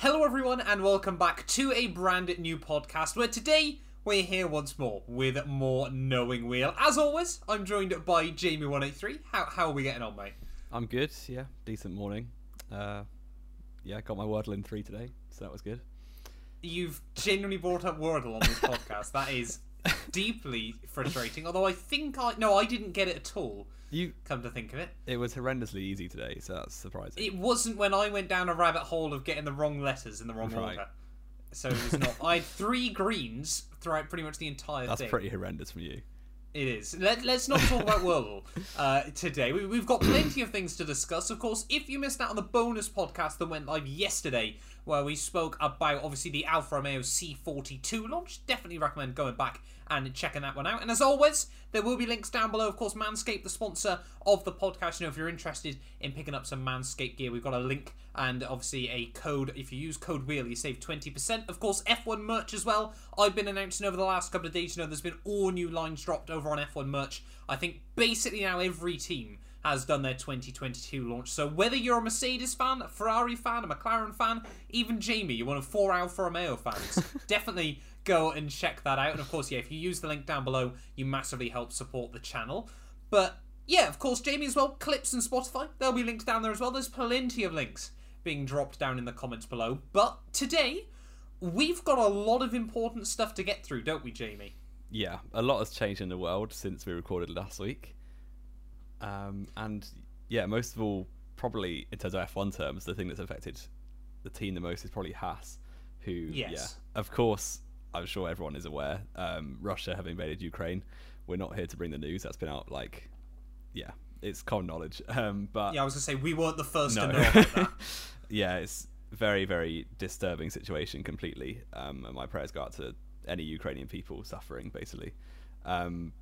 Hello, everyone, and welcome back to a brand new podcast where today we're here once more with more Knowing Wheel. As always, I'm joined by Jamie183. How, how are we getting on, mate? I'm good, yeah. Decent morning. Uh, yeah, got my Wordle in three today, so that was good. You've genuinely brought up Wordle on this podcast. That is deeply frustrating. Although I think I. No, I didn't get it at all. You, Come to think of it. it was horrendously easy today, so that's surprising. It wasn't when I went down a rabbit hole of getting the wrong letters in the wrong Right. order. So it was not. I had three greens throughout pretty much the entire that's thing. pretty horrendous from you. It is. Let, let's not talk about Wordle uh, today. We, we've got plenty of things to discuss. Of course, if you missed out on the bonus podcast that went live yesterday, where we spoke about obviously the Alfa Romeo C42 launch, definitely recommend going back and checking that one out. And as always, there will be links down below. Of course, Manscaped, the sponsor of the podcast. You know, if you're interested in picking up some Manscaped gear, we've got a link and obviously a code. If you use code WHEEL, you save 20%. Of course, F1 merch as well. I've been announcing over the last couple of days, you know, there's been all new lines dropped over on F1 merch. I think basically now every team has done their 2022 launch. So whether you're a Mercedes fan, a Ferrari fan, a McLaren fan, even Jamie, you're one of four Alfa Romeo fans, definitely go and check that out. And of course, yeah, if you use the link down below, you massively help support the channel. But yeah, of course, Jamie as well, clips and Spotify, there'll be links down there as well. There's plenty of links being dropped down in the comments below. But today, we've got a lot of important stuff to get through, don't we, Jamie? Yeah, a lot has changed in the world since we recorded last week. Um, and yeah, most of all, probably in terms of F1 terms, the thing that's affected the team the most is probably Haas, who, Yes. yeah, of course, I'm sure everyone is aware. Um, Russia have invaded Ukraine. We're not here to bring the news. That's been out like, yeah, it's common knowledge. Um, but Yeah, I was going to say, we weren't the first no. to know about that. yeah, it's very, very disturbing situation completely. Um, and my prayers go out to any Ukrainian people suffering, basically. Um,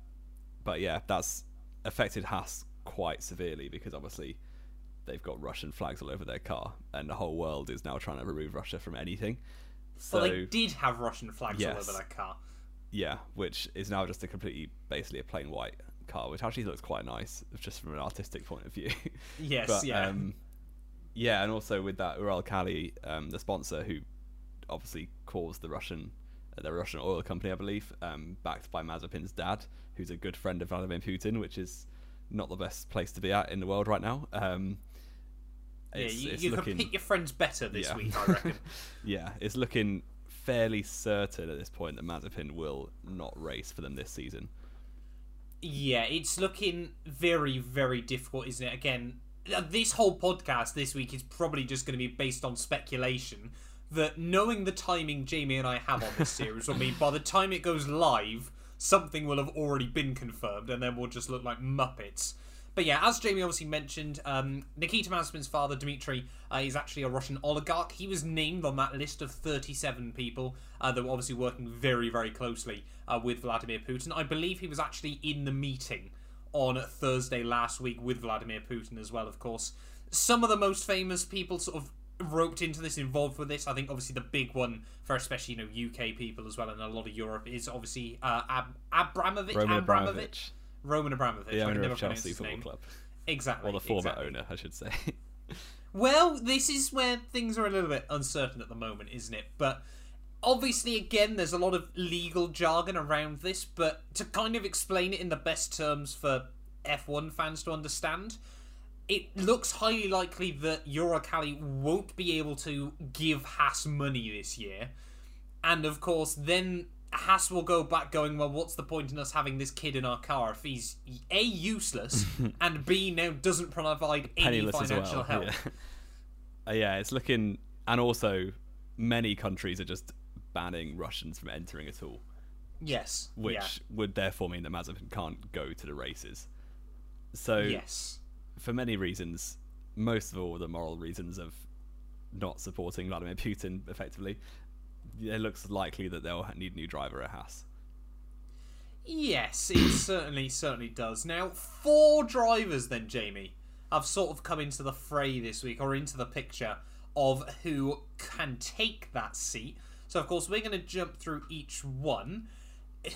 but yeah, that's affected Haas quite severely because obviously they've got Russian flags all over their car, and the whole world is now trying to remove Russia from anything. So Well, they did have Russian flags all over their car. yeah, which is now just a completely, basically a plain white car, which actually looks quite nice, just from an artistic point of view. Yes, but, yeah. Um, yeah, and also with that Uralkali, um, the sponsor who obviously caused the Russian, uh, the Russian oil company, I believe, um, backed by Mazepin's dad, who's a good friend of Vladimir Putin, which is not the best place to be at in the world right now. Um, yeah, you, you looking, could pick your friends better this Yeah. week, I reckon. yeah, it's looking fairly certain at this point that Mazepin will not race for them this season. Yeah, it's looking very, very difficult, isn't it? Again, uh, this whole podcast this week is probably just going to be based on speculation. That knowing the timing Jamie and I have on this series will mean by the time it goes live, something will have already been confirmed, and then we'll just look like Muppets. But yeah, as Jamie obviously mentioned, um, Nikita Mazepin's father, Dmitry, uh, is actually a Russian oligarch. He was named on that list of 37 people uh, that were obviously working very, very closely uh, with Vladimir Putin. I believe he was actually in the meeting on Thursday last week with Vladimir Putin as well, of course. Some of the most famous people sort of roped into this, involved with this. I think obviously the big one for especially you know UK people as well and a lot of Europe is obviously uh, Ab- Abramovich. Roman Abramovich. Abramovich, Roman Abramovich. the owner of Chelsea Football name. Club, Exactly. or the former exactly. owner, I should say. Well, this is where things are a little bit uncertain at the moment, isn't it? But obviously, again, there's a lot of legal jargon around this, but to kind of explain it in the best terms for F1 fans to understand, it looks highly likely that Uralkali won't be able to give Haas money this year. And of course, then Haas will go back going, well, what's the point in us having this kid in our car if he's A, useless, and B, now doesn't provide any penniless financial well. help? Yeah. Uh, yeah, it's looking, and also many countries are just banning Russians from entering at all, Yes. which yeah. would therefore mean that Mazepin can't go to the races. So, Yes. For many reasons, most of all the moral reasons of not supporting Vladimir Putin effectively, it looks likely that they'll need a new driver at Haas. Yes, it certainly certainly does. Now, four drivers then, Jamie, have sort of come into the fray this week or into the picture of who can take that seat. So, of course, we're going to jump through each one.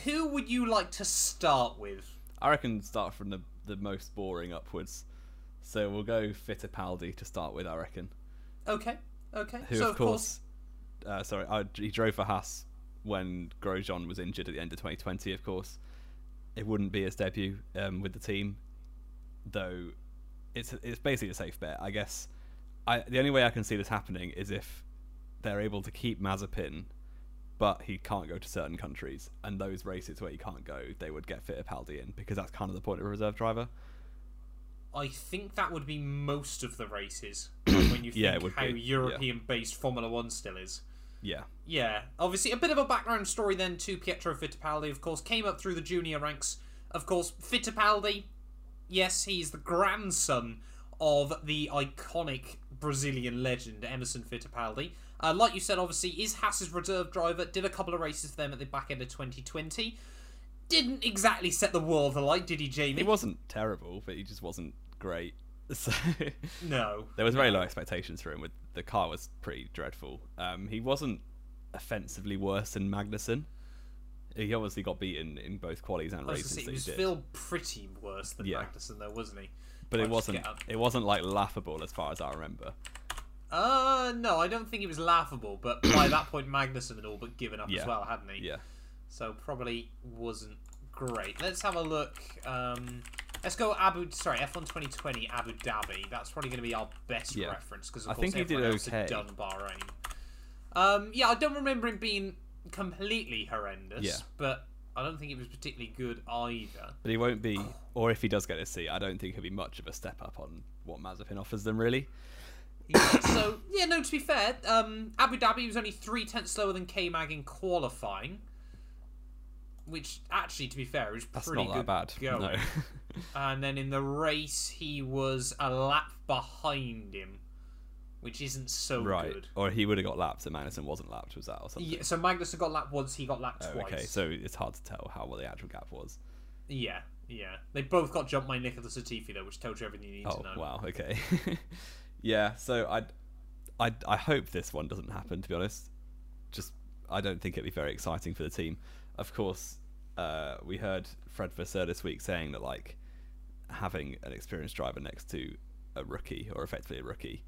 Who would you like to start with? I reckon start from the the most boring upwards. So we'll go Fittipaldi to start with. I reckon. Okay, okay. Who so, of course Uh, sorry, uh, he drove for Haas when Grosjean was injured at the end of 2020. Of course, it wouldn't be his debut um, with the team, though. It's it's basically a safe bet, I guess. I the only way I can see this happening is if they're able to keep Mazepin, but he can't go to certain countries, and those races where he can't go, they would get Fittipaldi in because that's kind of the point of a reserve driver. I think that would be most of the races when you think Yeah, how be, yeah. European-based Formula One still is. Yeah, Yeah, obviously a bit of a background story then to Pietro Fittipaldi. Of course, came up through the junior ranks. Of course, Fittipaldi, yes, he's the grandson of the iconic Brazilian legend Emerson Fittipaldi. Uh, like you said, obviously, is Haas's reserve driver. Did a couple of races for them at the back end of 2020. Didn't exactly set the world alight, did he, Jamie? he wasn't terrible, but he just wasn't great. So No. there was very low expectations for him. With the car was pretty dreadful. Um, he wasn't offensively worse than Magnussen. He obviously got beaten in both qualies and races. say, he was still pretty worse than Yeah. Magnussen, though, wasn't he? but it wasn't. It wasn't like laughable as far as I remember. Uh, no, I don't think it was laughable, but by that point, Magnussen had all but given up Yeah. as well, hadn't he? Yeah. So probably wasn't great. Let's have a look. Um, let's go Abu. Sorry, F1 2020 Abu Dhabi. That's probably going to be our best Yeah. reference because I of course think he did everyone else had okay. done Bahrain. Um, yeah, I don't remember him being completely horrendous, Yeah. but I don't think it was particularly good either. But he won't be, or if he does get a seat, I don't think he'll be much of a step up on what Mazepin offers them. Really. Yeah, so yeah, no. To be fair, um, Abu Dhabi was only three tenths slower than K Mag in qualifying, which actually, to be fair, is That's pretty not good that bad. going. No. And then in the race, he was a lap behind him, which isn't so right. good. Or he would have got lapped, and Magnussen wasn't lapped. Was that or something? Yeah, so Magnussen got lapped once, he got lapped Oh, twice. okay, so it's hard to tell how what the actual gap was. Yeah, yeah. They both got jumped by Nicholas Latifi, though, which tells you everything you need Oh to know. Oh, wow, okay. yeah, so I, I, I hope this one doesn't happen. To be honest, just I don't think it'd be very exciting for the team. Of course, uh, we heard Fred Vasseur this week saying that like having an experienced driver next to a rookie or effectively a rookie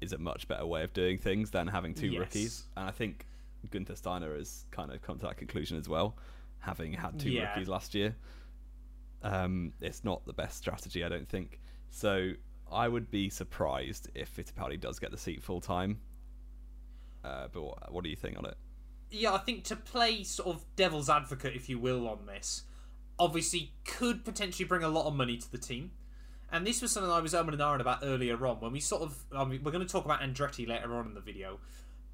is a much better way of doing things than having two Yes. rookies. And I think Gunther Steiner has kind of come to that conclusion as well, having had two Yeah. rookies last year. Um, it's not the best strategy, I don't think. So I would be surprised if Fittipaldi does get the seat full time. Uh, but what, what do you think on it? Yeah, I think to play sort of devil's advocate, if you will, on this, obviously could potentially bring a lot of money to the team. And this was something I was umming and ahhing about earlier on when we sort of. I mean, we're going to talk about Andretti later on in the video,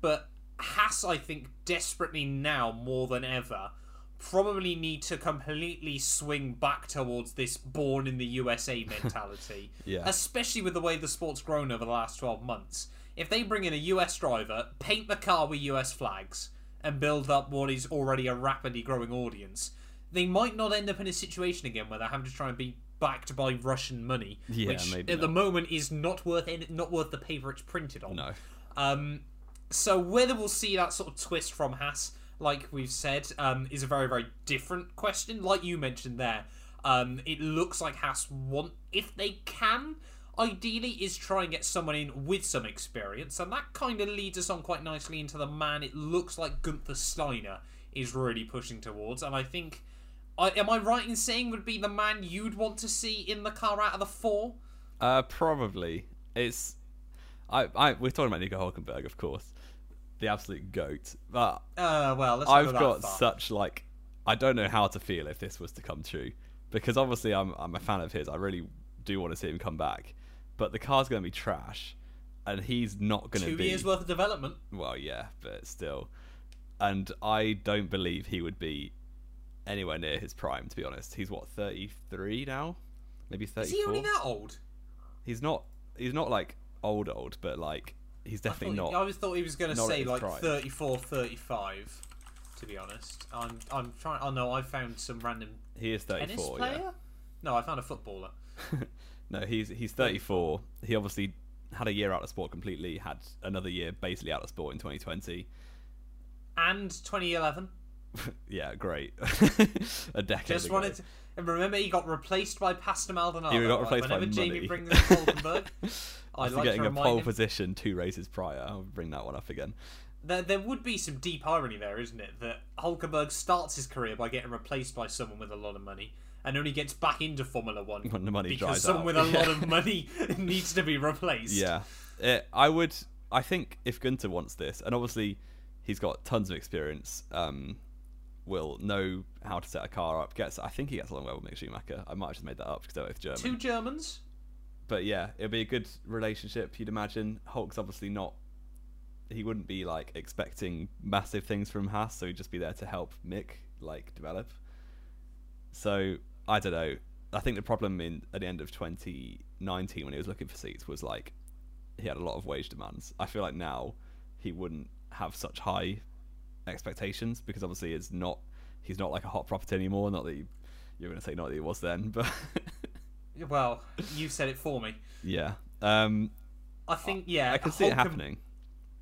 but Haas, I think, desperately now more than ever, probably need to completely swing back towards this born in the USA mentality. Yeah. Especially with the way the sport's grown over the last 12 months. If they bring in a US driver, paint the car with US flags, and build up what is already a rapidly growing audience, they might not end up in a situation again where they're having to try and be backed by Russian money, Yeah, which at the moment is not worth any, not worth the paper it's printed on. No. Um, so whether we'll see that sort of twist from Haas, like we've said, um, is a very very different question. Like you mentioned there, um, it looks like Haas want, if they can, ideally, is try and get someone in with some experience, and that kind of leads us on quite nicely into the man. It looks like Gunther Steiner is really pushing towards, and I think. I, am I right in saying would be the man you'd want to see in the car out of the four? Uh, probably. It's. I, I we're talking about Nico Hulkenberg, of course, the absolute goat. But Uh, well, let's I've got far. such like I don't know how to feel if this was to come true because obviously I'm I'm a fan of his. I really do want to see him come back, but the car's going to be trash, and he's not going to be two years worth of development. Well, yeah, but still, and I don't believe he would be anywhere near his prime. To be honest, he's what 33 now, maybe Is he only that old? He's not. He's not like old old, but like he's definitely thought, not. I always thought he was going to say like prime. 34, 35. To be honest, I'm I'm trying. Oh no, I found some random He is 34. player. Yeah. No, I found a footballer. no, he's he's 34. He obviously had a year out of sport completely. Had another year basically out of sport in 2020. And 2011. yeah, great. a decade. Just ago. wanted to. And remember, he got replaced by Pastor Maldonado. He got Like, replaced by Whenever Jamie brings up Hulkenberg, I After like getting to a pole him. position two races prior, I'll bring that one up again. there, there would be some deep irony there, isn't it? That Hulkenberg starts his career by getting replaced by someone with a lot of money, and only gets back into Formula One When the money because someone out. with a lot of money needs to be replaced. Yeah, it, I would. I think if Gunther wants this, and obviously he's got tons of experience, um, will know how to set a car up. Gets, I think he gets along well with Mick Schumacher. I might have just made that up because they're both German. Two Germans. But yeah, it'll be a good relationship. You'd imagine Hulk's obviously not. He wouldn't be like expecting massive things from Haas, so he'd just be there to help Mick like develop. So I don't know. I think the problem in at the end of 2019 when he was looking for seats was like he had a lot of wage demands. I feel like now he wouldn't have such high expectations because obviously it's not he's not like a hot property anymore. Not that he, you're going to say not that he was then, but Well, you said it for me. yeah. Um, I think yeah. I can see it happening.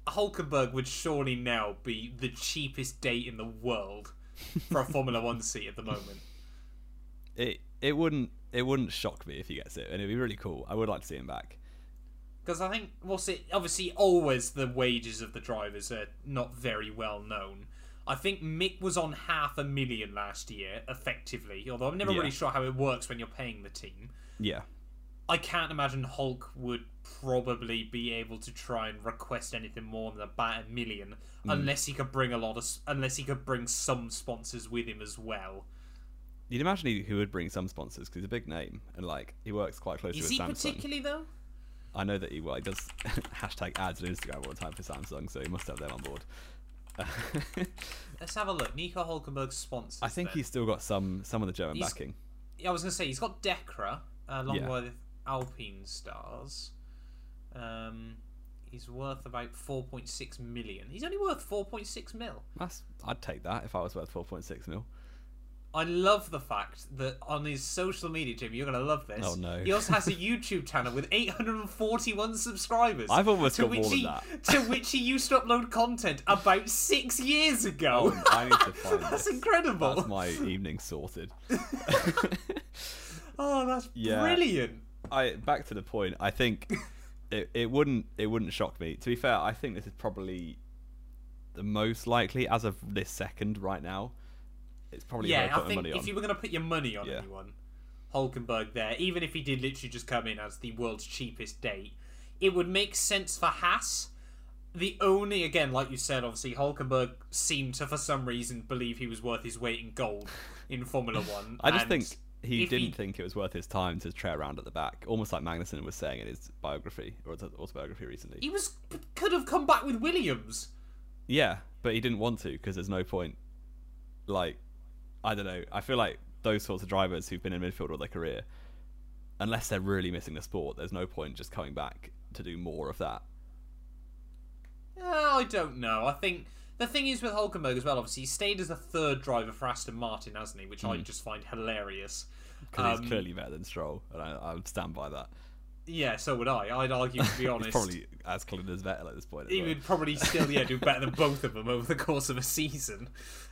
Hulkenberg would surely now be the cheapest date in the world for a Formula One seat at the moment. It it wouldn't it wouldn't shock me if he gets it, and it'd be really cool. I would like to see him back. Because I think, what's it? Obviously, always the wages of the drivers are not very well known. I think Mick was on half a million last year, effectively. Although I'm never Yeah. really sure how it works when you're paying the team. Yeah, I can't imagine Hulk would probably be able to try and request anything more than about a million, Mm. unless he could bring a lot of, unless he could bring some sponsors with him as well. You'd imagine he, he would bring some sponsors because he's a big name and like he works quite closely Is with he Samsung. particularly though? I know that he well he does hashtag ads on Instagram all the time for Samsung, so he must have them on board. Let's have a look. Nico Hulkenberg's sponsors. I think then. he's still got some some of the German He's- backing. Yeah, I was gonna say he's got Dekra uh, along Yeah. with Alpinestars. Um, he's worth about four point six million. He's only worth four point six mil. That's I'd take that if I was worth 4.6 mil. I love the fact that on his social media, Jim, you're gonna love this. Oh, no. He also has a YouTube channel with 841 subscribers. I've almost to got which more than he, that. To which he used to upload content about six years ago. Oh, I need to find That's this. incredible. That's my evening sorted. Oh, that's Yeah. brilliant. I back to the point. I think it, it wouldn't it wouldn't shock me. To be fair, I think this is probably the most likely as of this second right now. It's probably Yeah, I think if you were going to put your money on Yeah. anyone, Hulkenberg there, even if he did literally just come in as the world's cheapest date, it would make sense for Haas. The only, again, like you said, obviously, Hulkenberg seemed to, for some reason, believe he was worth his weight in gold in Formula One. I just think he didn't he- think it was worth his time to tread around at the back, almost like Magnussen was saying in his biography or autobiography recently. he was could have come back with Williams. Yeah, but he didn't want to because there's no point. Like, I don't know. I feel like those sorts of drivers who've been in midfield all their career, unless they're really missing the sport, there's no point just coming back to do more of that. Uh, I don't know. I think the thing is with Hulkenberg as well. Obviously, he stayed as a third driver for Aston Martin, hasn't he? Which I just find hilarious. Because Um, he's clearly better than Stroll, and I, I would stand by that. Yeah, so would I. I'd argue, to be He's honest, probably as clean as Vettel at this point. he well. would probably still yeah do better than both of them over the course of a season.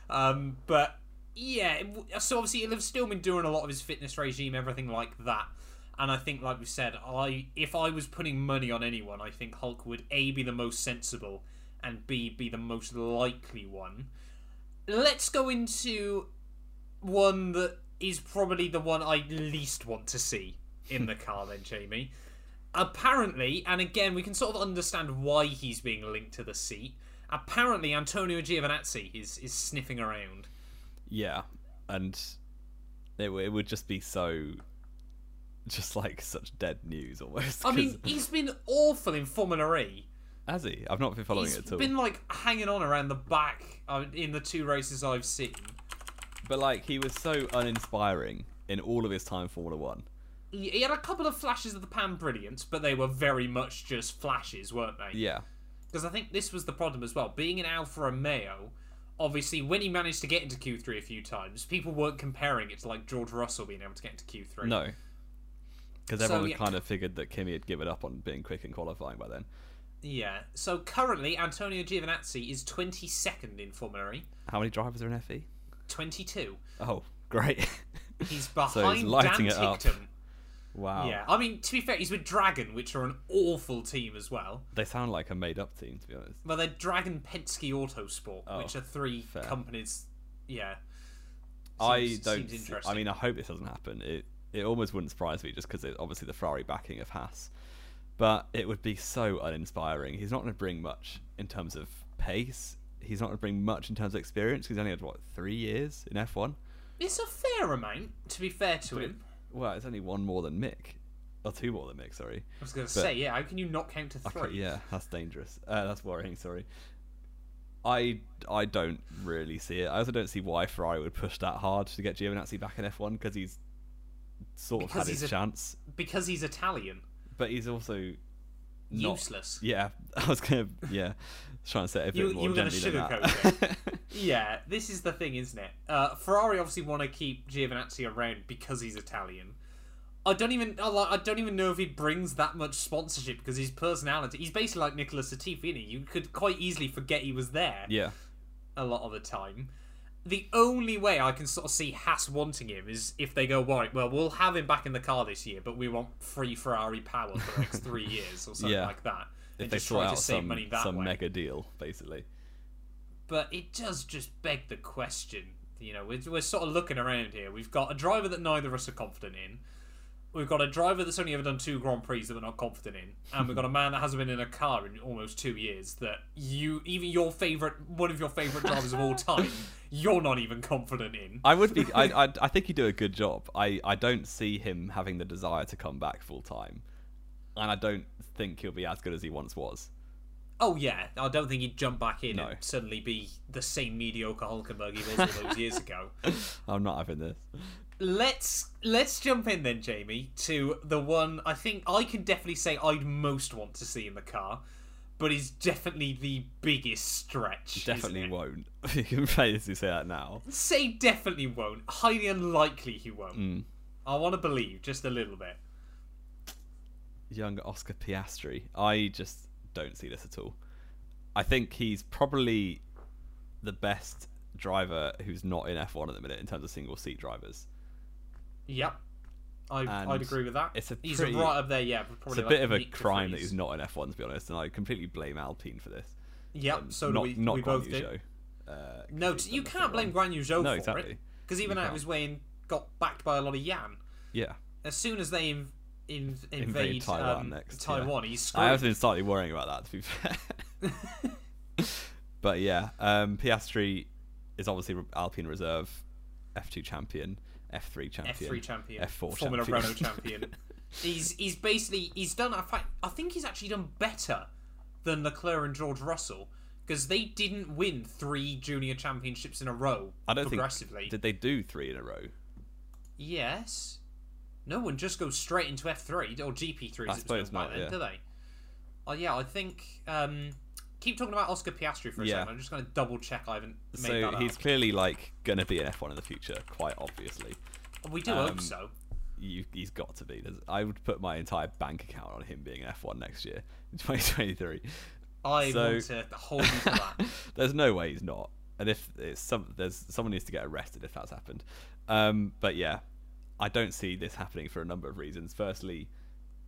Um, but yeah, it so obviously he'll have still been doing a lot of his fitness regime, everything like that. And I think, like we said, I if I was putting money on anyone, I think Hulk would a be the most sensible and b be the most likely one. Let's go into one that is probably the one I least want to see in the car, then, Jamie. Apparently, and again, we can sort of understand why he's being linked to the seat. Apparently, Antonio Giovinazzi is is sniffing around. Yeah, and it, it would just be so, just like such dead news almost. I 'cause- mean, he's been awful in Formula E. has he? I've not been following He's it at all. He's been like hanging on around the back uh, in the two races I've seen. But like, he was so uninspiring in all of his time Formula One. He he had a couple of flashes of the pan brilliance, but they were very much just flashes, weren't they? Yeah, Because I think this was the problem as well. Being in Alfa Romeo, obviously, when he managed to get into Q3 a few times, people weren't comparing it to like George Russell being able to get into Q3. no, because So, everyone yeah. kind of figured that Kimi had given up on being quick in qualifying by then. Yeah. So currently, Antonio Giovinazzi is 22nd in Formula E. How many drivers are in FE? 22. Oh, great! He's So he's behind Dan it up. Ticktum. Wow. Yeah, I mean, to be fair, he's with Dragon, which are an awful team as well. They sound like a made-up team, to be honest. Well, they're Dragon Penske Autosport, Oh, which are three fair. companies. Yeah. I don't. seems interesting. I mean, I hope this doesn't happen. It it almost wouldn't surprise me just because it obviously the Ferrari backing of Haas, but it would be so uninspiring. He's not going to bring much in terms of pace. He's not going to bring much in terms of experience. He's only had what three years in F one. It's a fair amount, to be fair to him. Well, it's only one more than Mick, or two more than Mick. Sorry. I was going to say, yeah, how can you not count to Okay, three? yeah, that's dangerous. Uh, that's worrying. Sorry. I I don't really see it. I also don't see why Ferrari would push that hard to get Giovinazzi back in F1 because he's sort of Because had his a- chance, Because he's Italian. but he's also not. Useless. Yeah, I was gonna yeah trying to say it a bit You- more you gently than that. Yeah, this is the thing, isn't it? Uh, Ferrari obviously want to keep Giovinazzi around because he's Italian. I don't even I don't even know if he brings that much sponsorship because his personality. He's basically like Nicholas Latifi, he? You could quite easily forget he was there yeah, a lot of the time. The only way I can sort of see Haas wanting him is if they go, right, well, we'll have him back in the car this year, but we want free Ferrari power for the next three years or something Yeah. like that. If they try out some some way. mega deal, basically. but it does just beg the question. You know, we're, we're sort of looking around here. We've got a driver that neither of us are confident in. We've got a driver that's only ever done two Grand Prix that we're not confident in, and we've got a man that hasn't been in a car in almost two years. That you, even your favorite, one of your favorite drivers of all time, you're not even confident in. I would be. I, I I think he'd do a good job. I I don't see him having the desire to come back full time, and I don't think he'll be as good as he once was. Oh yeah, I don't think he'd jump back in No. and suddenly be the same mediocre Hulkenberg he was all those years ago. I'm not having this. let's let's jump in then, Jamie, to the one I think I can definitely say I'd most want to see in the car, but is definitely the biggest stretch. Definitely won't. you can basically say that now. Say definitely won't. Highly unlikely he won't. Mm. I want to believe just a little bit. Young Oscar Piastri. I just don't see this at all. I think he's probably the best driver who's not in F1 at the minute in terms of single seat drivers. Yep. I, I'd agree with that. it's a he's pretty- right up there, yeah. It's a like bit of a crime that he's not in F1, to be honest, and I completely blame Alpine for this. Yep. Um, so do not, we. not we both do. Zhou, uh, No, 'cause t- he's you can't blame Zhou No, for exactly. it because even out of his way and got backed by a lot of Yan. Yeah. As soon as they inv- in, invade, Invade Taiwan um, next, yeah. Taiwan, he's I have been slightly worrying about that, to be fair. but yeah, um, Piastri is obviously Alpine Reserve, F2 champion, F3 champion, F3 champion, F4 Formula champion. Renault champion. he's he's basically he's done. In fact, I think he's actually done better than Leclerc and George Russell because they didn't win three junior championships in a row I don't progressively. think did they do three in a row? Yes, no one just goes straight into F3 or GP3 I as it was suppose not, then, yeah. do they? Oh yeah, I think. Um, keep talking about Oscar Piastri for a Yeah. second. I'm just going to double check I haven't made So that he's clearly like gonna be an F1 in the future, quite obviously. We do um, hope so. You, he's got to be. There's, I would put my entire bank account on him being an F1 next year, in 2023. I so- want to hold you to that. there's no way he's not. And if it's some, there's someone needs to get arrested if that's happened. Um, but yeah, I don't see this happening for a number of reasons. Firstly,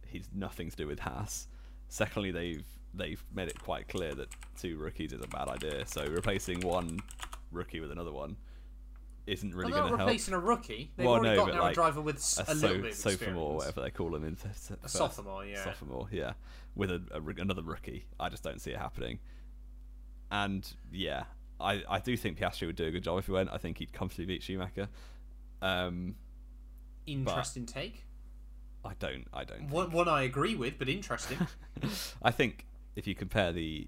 he's nothing to do with Haas. Secondly, they've they've made it quite clear that two rookies is a bad idea. So replacing one rookie with another one isn't really going to help. replacing a rookie. They've Well, already no, got a like driver with a, little so, bit of sophomore, whatever they call him, in th- A first- sophomore, yeah. sophomore, yeah, with a, a another rookie. I just don't see it happening. And yeah, I, I do think Piastri would do a good job if he went. I think he'd comfortably beat Schumacher. Um, Interesting take. I don't. I don't. One, one I agree with, but interesting. I think if you compare the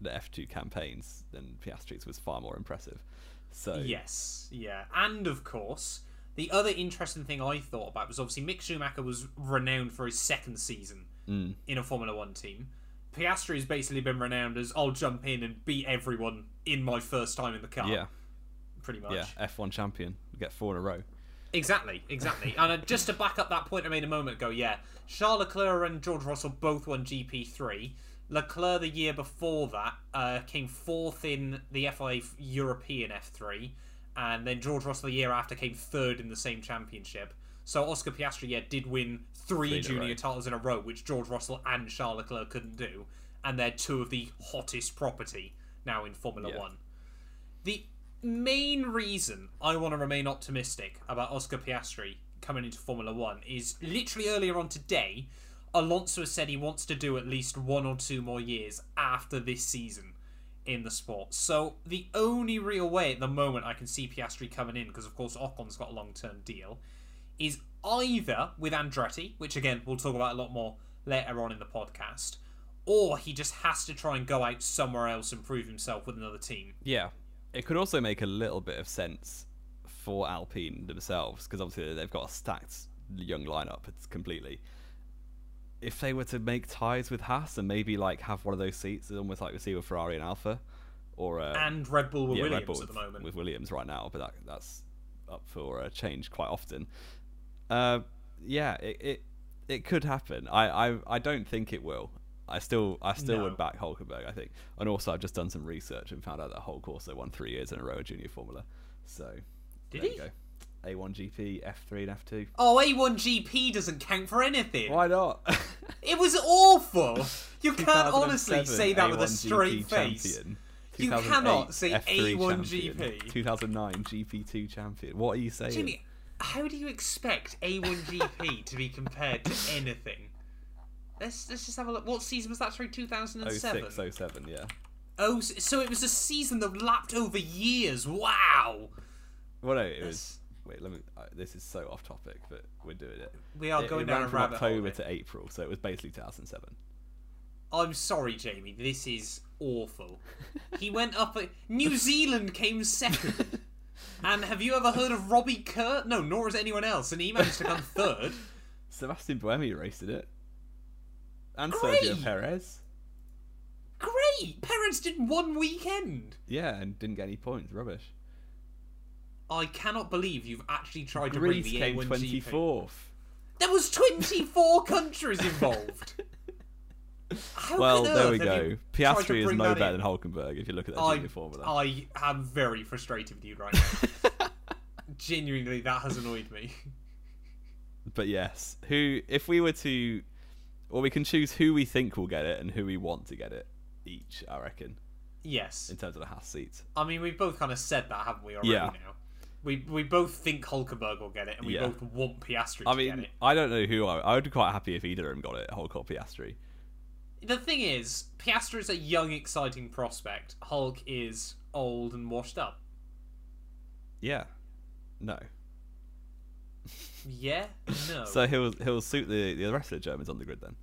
the F two campaigns, then Piastri's was far more impressive. So yes, yeah. And of course, the other interesting thing I thought about was obviously Mick Schumacher was renowned for his second season mm, in a Formula One team. Piastri has basically been renowned as I'll jump in and beat everyone in my first time in the car. yeah, pretty much. yeah, F one champion, get four in a row. Exactly, exactly. and uh, just to back up that point I made a moment ago, yeah, Charles Leclerc and George Russell both won GP3. Leclerc the year before that uh, came fourth in the FIA European F3, and then George Russell the year after came third in the same championship. So Oscar Piastri, yeah, did win three, Three junior row. titles in a row, which George Russell and Charles Leclerc couldn't do, and they're two of the hottest property now in Formula Yeah. One. The main reason I want to remain optimistic about Oscar Piastri coming into Formula One is literally earlier on today, Alonso said he wants to do at least one or two more years after this season in the sport. So the only real way at the moment I can see Piastri coming in, because of course Ocon's got a long term deal, is either with Andretti, which again we'll talk about a lot more later on in the podcast, or he just has to try and go out somewhere else and prove himself with another team. Yeah, it could also make a little bit of sense for Alpine themselves because obviously they've got a stacked young lineup. It's completely. If they were to make ties with Haas and maybe like have one of those seats, almost like we see with Ferrari and Alfa, or uh, And Red Bull with yeah, Williams Bull at the moment. with Williams right now, but that that's up for a change quite often. Uh, yeah, it, it it could happen. I, I I don't think it will. I still I still No. would back Hulkenberg. I think, and also I've just done some research and found out that Hulk also won three years in a row in Junior Formula. So Did there he? you go. A1 GP, F3 and F2. Oh, A1GP doesn't count for anything. Why not? It was awful. You can't honestly say that with a straight GP face. champion. You cannot say F3 A1 champion, GP. 2009 GP2 champion. What are you saying? Jimmy, how do you expect A1GP to be compared to anything? Let's let's just have a look. What season was that? Sorry, 2007. 06, 07, yeah. Oh, so it was a season that lapped over years. Wow. Well, no, it was. Wait, let me. Uh, this is so off topic, but we're doing it. We are it, going it down ran a from hole. October here. to April, so it was basically 2007. I'm sorry, Jamie. This is awful. He went up. A, New Zealand came second. And have you ever heard of Robbie Kerr? No, nor has anyone else. And he managed to come third. Sebastian Buemi raced in it, and Great! Sergio Perez. Great. Perez did one weekend. Yeah, and didn't get any points. Rubbish. I cannot believe you've actually tried to bring Greece the came 24th. There was 24 countries involved. How Well, there we go. Piastri is no better in? than Hulkenberg if you look at that I, junior formula. I am very frustrated with you right now. Genuinely, that has annoyed me. But yes, who if we were to, well, we can choose who we think will get it and who we want to get it each. I reckon Yes. in terms of the Haas seats. I mean, we've both kind of said that, haven't we, already Yeah. now? We, we both think Hulkenberg will get it, and we Yeah. both want Piastri I to get mean, it. I don't know who I. I would be quite happy if either of them got it. Hulk or Piastri. The thing is, Piastri is a young, exciting prospect. Hulk is old and washed up. Yeah. No. Yeah? No. So he'll he'll suit the the rest of the Germans on the grid then.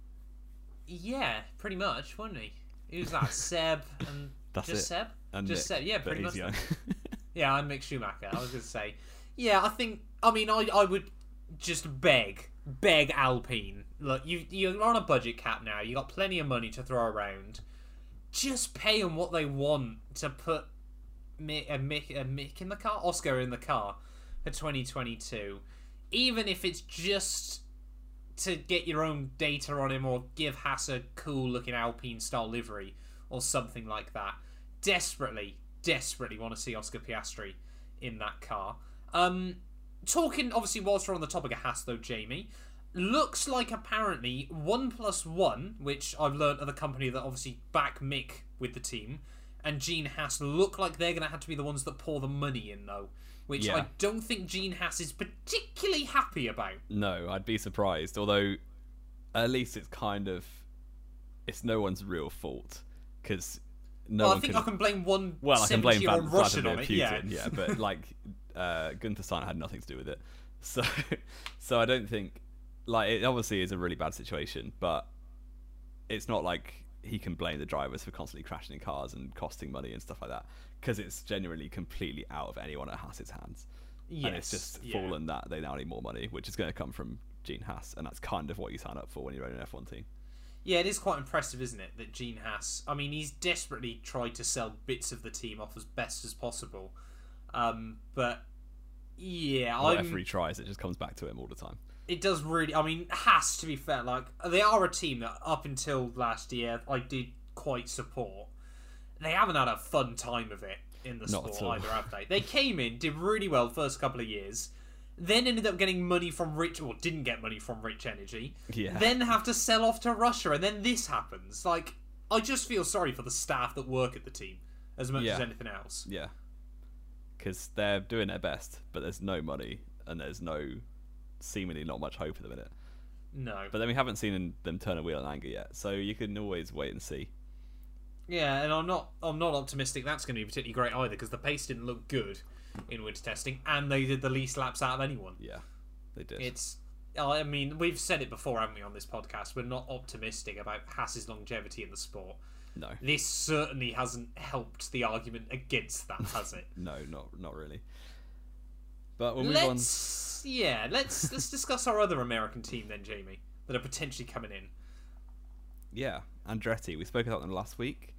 yeah, pretty much, wouldn't he? Who's that? Seb and That's just it. Seb? And just Nick, Seb. Yeah, pretty much. Yeah, and Mick Schumacher. I was going to say. Yeah, I think. I mean, I, I would just beg, beg Alpine. Look, you you're on a budget cap now. You got plenty of money to throw around. Just pay them what they want to put Mick, uh, Mick, uh, Mick in the car, Oscar in the car for 2022. Even if it's just to get your own data on him or give Haas a cool looking Alpine style livery or something like that. Desperately, desperately want to see Oscar Piastri in that car. Um, talking, obviously, whilst we're on the topic of Haas, though, Jamie, looks like apparently one plus one, which I've learned are the company that obviously back Mick with the team, and Gene Haas look like they're going to have to be the ones that pour the money in, though. Which Yeah. I don't think Gene Haas is particularly happy about. no, I'd be surprised. Although, at least it's kind of, it's no one's real fault because no well, I think can. I can blame one well, I can blame Van- Russian Vladimir on it. Putin, Yeah. yeah, but like uh, Gunther Steiner had nothing to do with it. So, so I don't think like it obviously is a really bad situation, but it's not like he can blame the drivers for constantly crashing in cars and costing money and stuff like that because it's genuinely completely out of anyone at Haas's hands. and it's just yeah. fallen that they now need more money, which is going to come from Gene Haas, and that's kind of what you sign up for when you're in an F1 team. Yeah, it is quite impressive, isn't it, that Gene Haas. I mean, he's desperately tried to sell bits of the team off as best as possible. Um, but yeah, I'm, he tries, it just comes back to him all the time. It does really. I mean, has to be fair, like they are a team that up until last year I did quite support. They haven't had a fun time of it in the Not sport either, have they? They came in, did really well first couple of years, then ended up getting money from Rich, or didn't get money from Rich Energy, Yeah. then have to sell off to Russia, and then this happens. Like, I just feel sorry for the staff that work at the team as much Yeah. as anything else. Yeah. Because they're doing their best, but there's no money and there's no seemingly not much hope at the minute. No. But then we haven't seen them turn a wheel in anger yet, so you can always wait and see. Yeah, and I'm not I'm not optimistic that's going to be particularly great either because the pace didn't look good in winter testing, and they did the least laps out of anyone. Yeah, they did. It's I mean we've said it before, haven't we, on this podcast? We're not optimistic about Haas's longevity in the sport. no, This certainly hasn't helped the argument against that, has it? no, not not really. But we'll move on. let's yeah, let's let's discuss our other American team then, Jamie, that are potentially coming in. Yeah, Andretti. We spoke about them last week.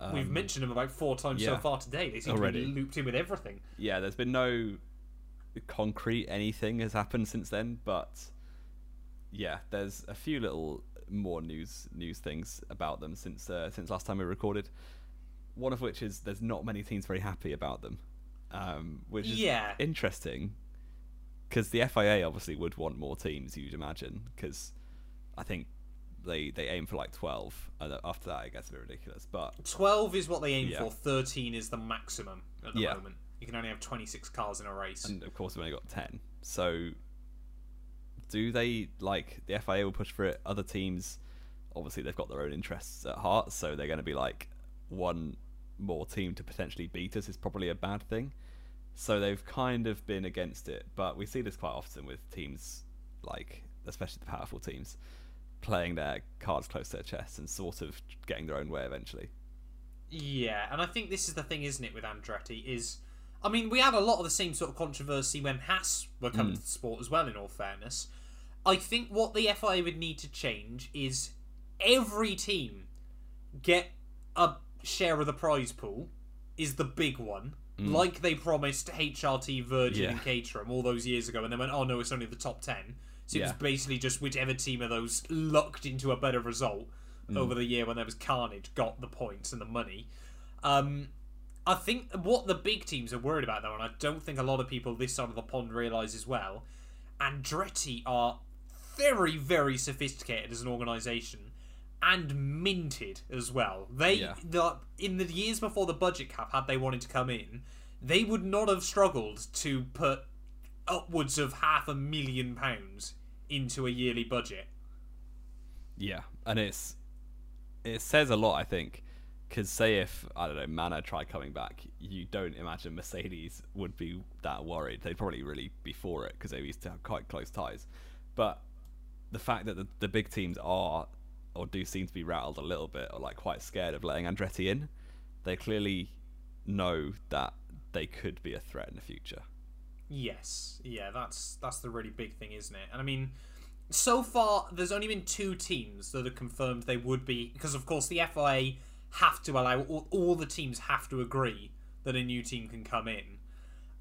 Um, We've mentioned them about four times so far today. They seem Already. to be looped in with everything. yeah, there's been no concrete anything has happened since then, but yeah, there's a few little more news news things about them since uh, since last time we recorded. One of which is there's not many teams very happy about them, um, which is Yeah. interesting because the FIA obviously would want more teams, you'd imagine, because I think they they aim for like 12, and after that it gets a bit ridiculous. But 12 is what they aim Yeah. for, 13 is the maximum at the Yeah. moment. You can only have 26 cars in a race. and of course we've only got 10 so do they like the fia will push for it other teams obviously they've got their own interests at heart so they're going to be like one more team to potentially beat us is probably a bad thing so they've kind of been against it but we see this quite often with teams like especially the powerful teams playing their cards close to their chest and sort of getting their own way eventually Yeah, and I think this is the thing, isn't it, with Andretti? Is I mean, we had a lot of the same sort of controversy when Haas were coming hmm. to the sport as well. In all fairness, I think what the FIA would need to change is every team get a share of the prize pool is the big one. Like they promised HRT, Virgin, Yeah. and Caterham all those years ago, and they went, "Oh no, it's only the top 10. So it was basically just whichever team of those lucked into a better result over the year when there was carnage got the points and the money. Um, I think what the big teams are worried about, though, and I don't think a lot of people this side of the pond realise as well, Andretti are very, very sophisticated as an organisation and minted as well. They, Yeah. the, in the years before the budget cap, had they wanted to come in, they would not have struggled to put upwards of half a million pounds into a yearly budget. Yeah, and it's it says a lot, I think, because say if I don't know Manor tried coming back, you don't imagine Mercedes would be that worried. They'd probably really be for it because they used to have quite close ties. But the fact that the, the big teams are or do seem to be rattled a little bit or like quite scared of letting Andretti in, they clearly know that they could be a threat in the future. Yes, yeah, that's that's the really big thing, isn't it? And I mean, so far there's only been two teams that have confirmed they would be because, of course, the FIA have to allow all, all the teams have to agree that a new team can come in.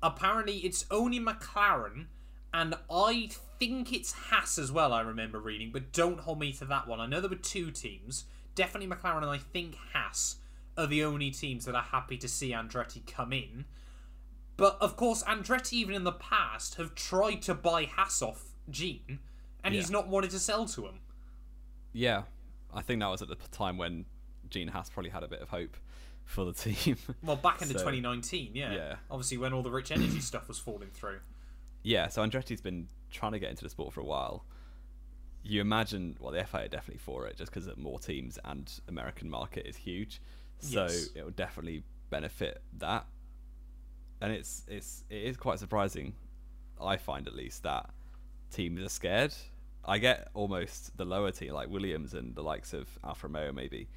Apparently, it's only McLaren, and I think it's Haas as well. I remember reading, but don't hold me to that one. I know there were two teams, definitely McLaren, and I think Haas are the only teams that are happy to see Andretti come in. But of course, Andretti, even in the past, have tried to buy Haas off Gene, and he's not wanted to sell to him. Yeah, I think that was at the time when Gene Haas probably had a bit of hope for the team. Well, back into So- 2019, yeah. yeah. Obviously, when all the rich energy stuff was falling through. Yeah, so Andretti's been trying to get into the sport for a while. You imagine, well, the FIA are definitely for it, just because more teams and American market is huge. So Yes. it will definitely benefit that. And it's it's it is quite surprising, I find at least that teams are scared. I get almost the lower team like Williams and the likes of Alfa Romeo maybe,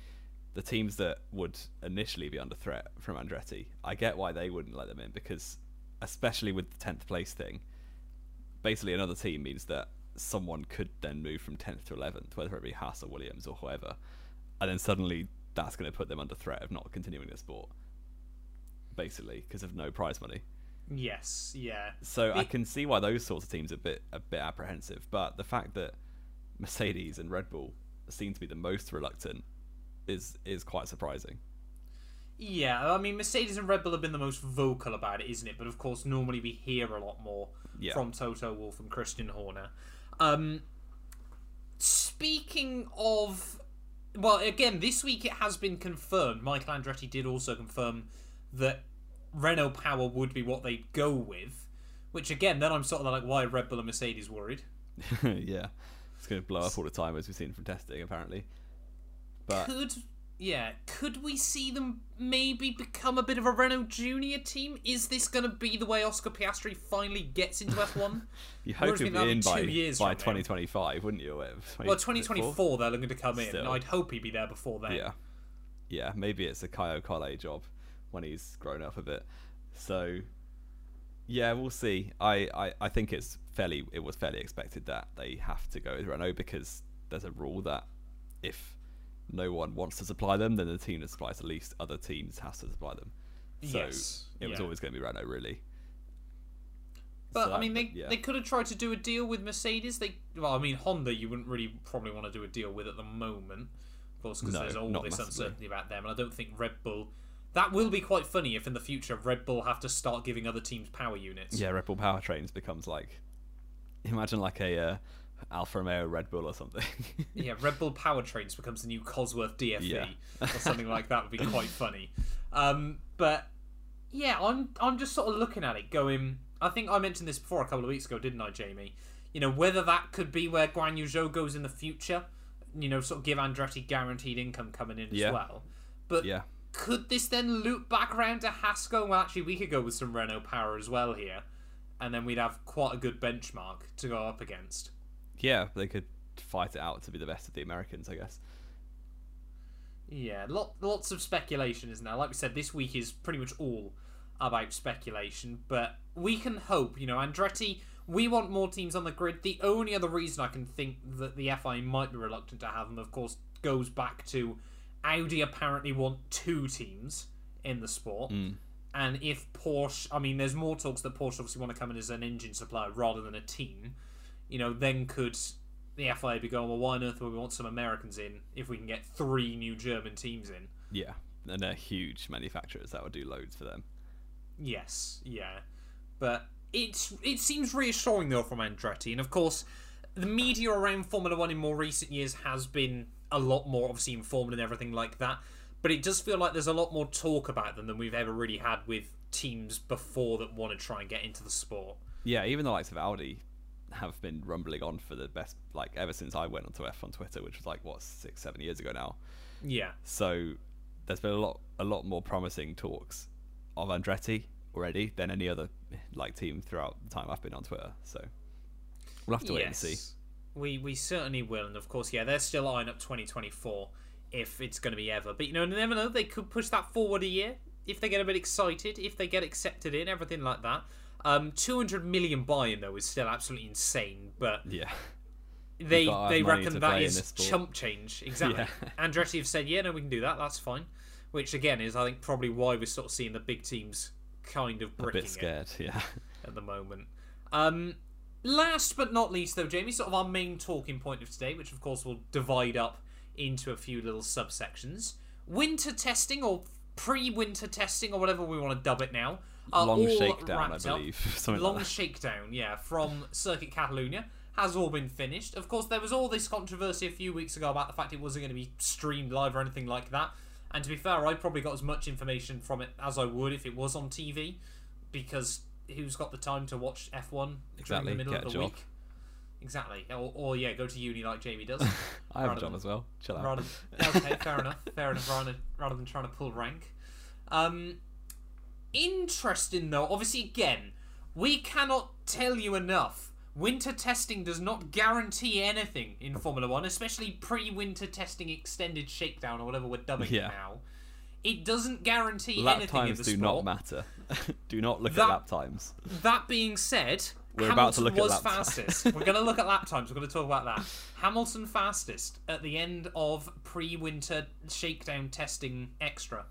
the teams that would initially be under threat from Andretti. I get why they wouldn't let them in because, especially with the tenth place thing, basically another team means that someone could then move from 10th to 11th, whether it be Haas or Williams or whoever, and then suddenly that's going to put them under threat of not continuing the sport, basically because of no prize money. Yes, yeah. So I can see why those sorts of teams are a bit a bit apprehensive, but the fact that Mercedes and Red Bull seem to be the most reluctant is is quite surprising. Yeah, I mean, Mercedes and Red Bull have been the most vocal about it, isn't it? But of course, normally we hear a lot more Yeah. from Toto Wolff and Christian Horner. Um, speaking of, well, again, this week it has been confirmed. Michael Andretti did also confirm that Renault Power would be what they'd go with. Which again, then I'm sort of like, why are Red Bull and Mercedes worried? yeah, it's going to blow up all the time as we've seen from testing, apparently. But Could yeah, could we see them maybe become a bit of a Renault Junior team? Is this going to be the way Oscar Piastri finally gets into F1? you hope he'll be in by, two years by from now. 2025, wouldn't you? Well, 20 is it 2024 they're looking to come in, and. I'd hope he'd be there before then. Yeah, yeah. Maybe it's a Caio Collet job when he's grown up a bit. So, yeah, we'll see. I, I, I think it's fairly it was fairly expected that they have to go with Renault because there's a rule that if no one wants to supply them, then the team that supplies the least other teams has to supply them. So Yes, it was yeah. always going to be Renault, really. But So I mean, they yeah. they could have tried to do a deal with Mercedes. They well, I mean, Honda you wouldn't really probably want to do a deal with at the moment, of course, because No, there's all this massively. uncertainty about them, and I don't think Red Bull. That will be quite funny if in the future Red Bull have to start giving other teams power units. Yeah, Red Bull Powertrains becomes like imagine like a uh, Alfa Romeo Red Bull or something. Yeah, Red Bull Powertrains becomes the new Cosworth DFV Yeah. or something like that would be quite funny. Um, but yeah, I'm I'm just sort of looking at it, going. I think I mentioned this before a couple of weeks ago, didn't I, Jamie? You know, whether that could be where Guan Yu Zhou goes in the future. You know, sort of give Andretti guaranteed income coming in Yeah. as well. But yeah, could this then loop back around to Haskell? Well, actually, we could go with some Renault power as well here, and then we'd have quite a good benchmark to go up against. Yeah, they could fight it out to be the best of the Americans, I guess. Yeah, lot, lots of speculation, isn't there? Like we said, this week is pretty much all about speculation, but we can hope, you know, Andretti, we want more teams on the grid. The only other reason I can think that the FI might be reluctant to have them, of course, goes back to Audi apparently want two teams in the sport. Hmm. And if Porsche, I mean, there's more talks that Porsche obviously want to come in as an engine supplier rather than a team. You know, then could the FIA be going, well, why on earth would we want some Americans in if we can get three new German teams in? Yeah, and they're huge manufacturers that would do loads for them. Yes, yeah, but it's it seems reassuring though from Andretti, and of course, the media around Formula One in more recent years has been a lot more obviously informed and everything like that. But it does feel like there's a lot more talk about them than we've ever really had with teams before that want to try and get into the sport. Yeah, even the likes of Audi have been rumbling on for the best, like ever since I went onto F on Twitter, which was like what six, seven years ago now. Yeah, So there's been a lot, a lot more promising talks of Andretti already than any other like team throughout the time I've been on Twitter. So we'll have to wait and see. We we certainly will, and of course, yeah, they're still eyeing up 2024 if it's going to be ever. But you know, you never know. They could push that forward a year if they get a bit excited, if they get accepted in, everything like that. Um, 200 million buy-in though is still absolutely insane, but Yeah, they they reckon that is chump change. Exactly. Yeah. Andretti have said, yeah, no, we can do that. That's fine. Which again is, I think, probably why we're sort of seeing the big teams kind of a bricking bit it scared. Yeah, at the moment. Um, last but not least, though, Jamie, sort of our main talking point of today, which of course will divide up into a few little subsections. Winter testing or pre-winter testing or whatever we want to dub it now. Are long shakedown, I believe. Something Long like that. shakedown, yeah, from Circuit Catalunya has all been finished. Of course, there was all this controversy a few weeks ago about the fact it wasn't going to be streamed live or anything like that. And to be fair, I probably got as much information from it as I would if it was on TV, because who's got the time to watch F1 Exactly, during the middle get of the job. week? Exactly. Or, or yeah, go to uni like Jamie does. I have a job as well. Chill out. rather okay, fair enough, fair enough. Rather, rather than trying to pull rank. Um, interesting though. Obviously, again, we cannot tell you enough. Winter testing does not guarantee anything in Formula One, especially pre-winter testing extended shakedown or whatever we're dubbing Yeah. it now. It doesn't guarantee lap anything in times the do sport. not matter. do not look That- at lap times. That being said, We're Hamilton about to look at was lap fastest. We're going to look at lap times. We're going to talk about that. Hamilton fastest at the end of pre-winter shakedown testing extra.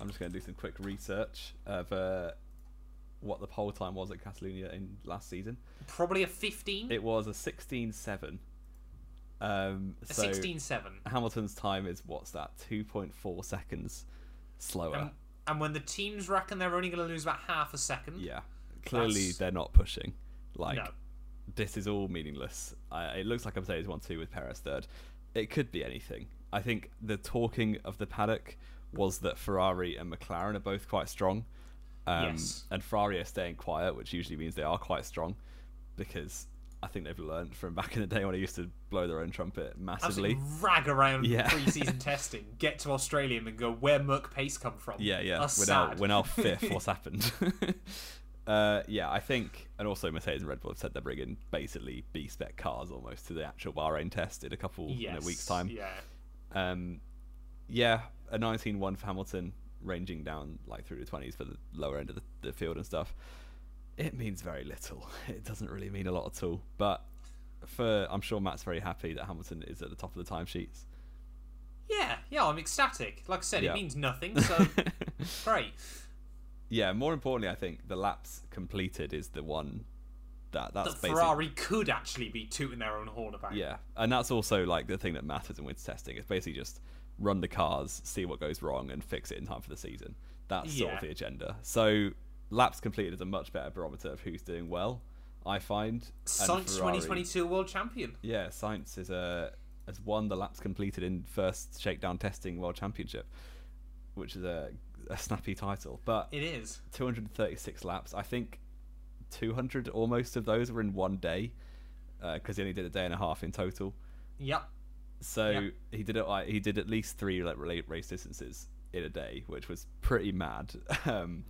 I'm just going to do some quick research of uh, what the pole time was at Catalunya in last season. Probably a 15, It was a 16.7. Um, a so 16-7. Hamilton's time is what's that? 2.4 seconds slower. And, and when the teams reckon they're only going to lose about half a second, yeah, clearly That's- they're not pushing. Like no. this is all meaningless. I, it looks like a Mercedes one two with Perez third. It could be anything. I think the talking of the paddock was that Ferrari and McLaren are both quite strong, um, Yes. and Ferrari are staying quiet, which usually means they are quite strong, because I think they've learned from back in the day when they used to blow their own trumpet massively. Absolutely rag around Yeah. pre-season testing, get to Australia and go, where Merc Pace come from? Yeah, yeah. That's we're now, we're now fifth. What's happened? uh, yeah, I think, and also Mercedes and Red Bull have said they're bringing basically B spec cars almost to the actual Bahrain test in a couple in a Yes, week's time. Yeah. Um, yeah, a 19-1 for Hamilton, ranging down like through the 20s for the lower end of the, the field and stuff. It means very little. It doesn't really mean a lot at all. But for, I'm sure Matt's very happy that Hamilton is at the top of the timesheets. Yeah, yeah, I'm ecstatic. Like I said, Yeah. it means nothing, so great. yeah, more importantly, I think the laps completed is the one that that's That Ferrari could actually be tooting their own horn about. Yeah, and that's also like the thing that matters in winter testing. It's basically just run the cars, see what goes wrong, and fix it in time for the season. That's sort of the agenda. So laps completed is a much better barometer of who's doing well. I find. Sainz Ferrari- 2022 world champion. Yeah, Sainz is a has won the laps completed in first shakedown testing world championship, which is a, a snappy title. But It is. 236 laps. I think 200 almost of those were in one day uh, because he only did a day and a half in total. Yep. So Yeah. he did it. Like, he did at least three like relate race distances in a day, which was pretty mad. Um,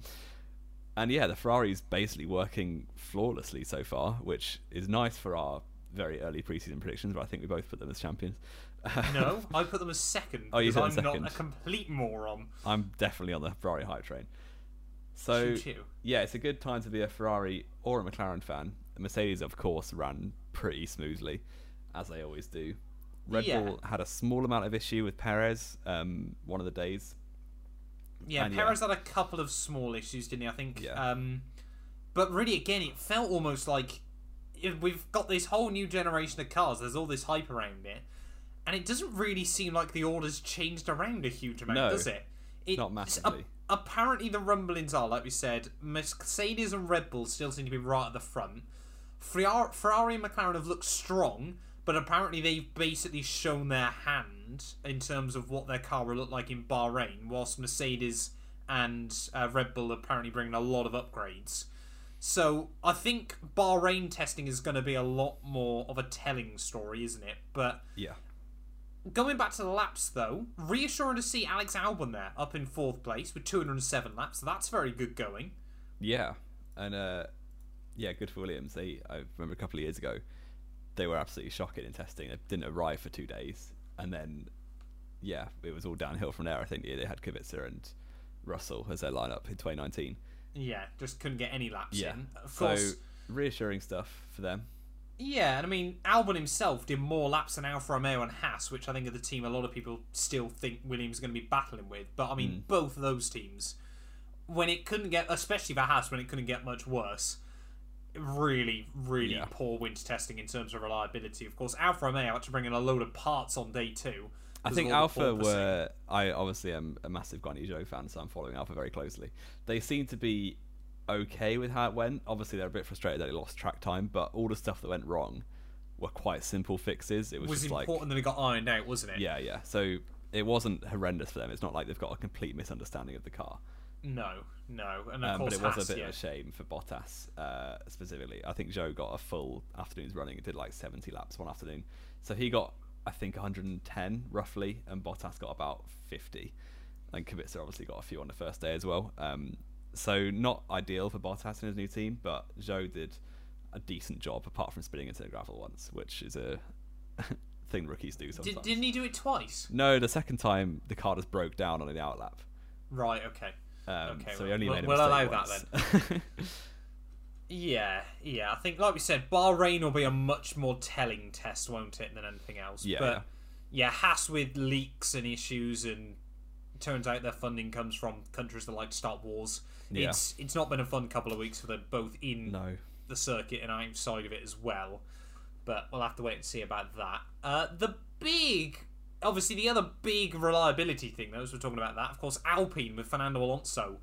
and yeah, the Ferrari's basically working flawlessly so far, which is nice for our very early preseason predictions. But I think we both put them as champions. No, I put them as second Oh, you because I'm them not a complete moron. I'm definitely on the Ferrari hype train. So Choo choo. yeah, it's a good time to be a Ferrari or a McLaren fan. The Mercedes, of course, ran pretty smoothly, as they always do. Red Yeah. Bull had a small amount of issue with Perez um, one of the days. Yeah, And, yeah. Perez had a couple of small issues, didn't he? I think. Yeah. Um, but really, again, it felt almost like we've got this whole new generation of cars. There's all this hype around it, and it doesn't really seem like the order's changed around a huge amount, No, does it? it not massively. apparently, the rumblings are, like we said, Mercedes and Red Bull still seem to be right at the front. Ferrari and McLaren have looked strong, but apparently they've basically shown their hand in terms of what their car will look like in Bahrain, whilst Mercedes and uh, Red Bull are apparently bringing a lot of upgrades. So I think Bahrain testing is going to be a lot more of a telling story, isn't it? But Yeah, Going back to the laps, though, reassuring to see Alex Albon there, up in fourth place with 207 laps. That's very good going. yeah, and uh, yeah, good for Williams. They I remember a couple of years ago, they were absolutely shocking in testing. They didn't arrive for two days, and then yeah, it was all downhill from there. I think yeah, they had Kubica and Russell as their lineup in 2019. Yeah, just couldn't get any laps Yeah, in. Of so course, reassuring stuff for them. yeah, and I mean, Albon himself did more laps than Alfa Romeo and Haas, which I think are the team a lot of people still think Williams is going to be battling with. But I mean, Mm. both of those teams, when it couldn't get, especially for Haas, when it couldn't get much worse, really, really Yeah. poor winter testing in terms of reliability. Of course, Alfa Romeo had to bring in a load of parts on day two. I think Alfa were. I obviously am a massive Zhou fan, so I'm following Alfa very closely. They seem to be okay with how it went. Obviously, they're a bit frustrated that they lost track time, but all the stuff that went wrong were quite simple fixes. It was, was just important that it got ironed out, wasn't it? like, yeah, yeah. So it wasn't horrendous for them. It's not like they've got a complete misunderstanding of the car. No, no, and of Um, but it was Haas, a bit yeah. of a shame for Bottas uh, specifically. I think Zhou got a full afternoon's running. It did like 70 laps one afternoon. So he got, I think, 110 roughly, and Bottas got about 50. And Kubica obviously got a few on the first day as well. Um, so not ideal for Bottas and his new team, but Zhou did a decent job apart from spinning into the gravel once, which is a thing rookies do sometimes. Did, didn't he do it twice? No, the second time the car just broke down on the outlap. Right. Okay. Um, Okay, so well, only we'll- made we'll mistake allow that then. Yeah, yeah. I think, like we said, Bahrain will be a much more telling test, won't it, than anything else? Yeah, But yeah. yeah, Haas with leaks and issues, and turns out their funding comes from countries that like to start wars. Yeah. It's it's not been a fun couple of weeks for them, both in no. the circuit and outside of it as well. But we'll have to wait and see about that. Uh, the big, obviously, the other big reliability thing, though, as we're talking about that, of course, Alpine with Fernando Alonso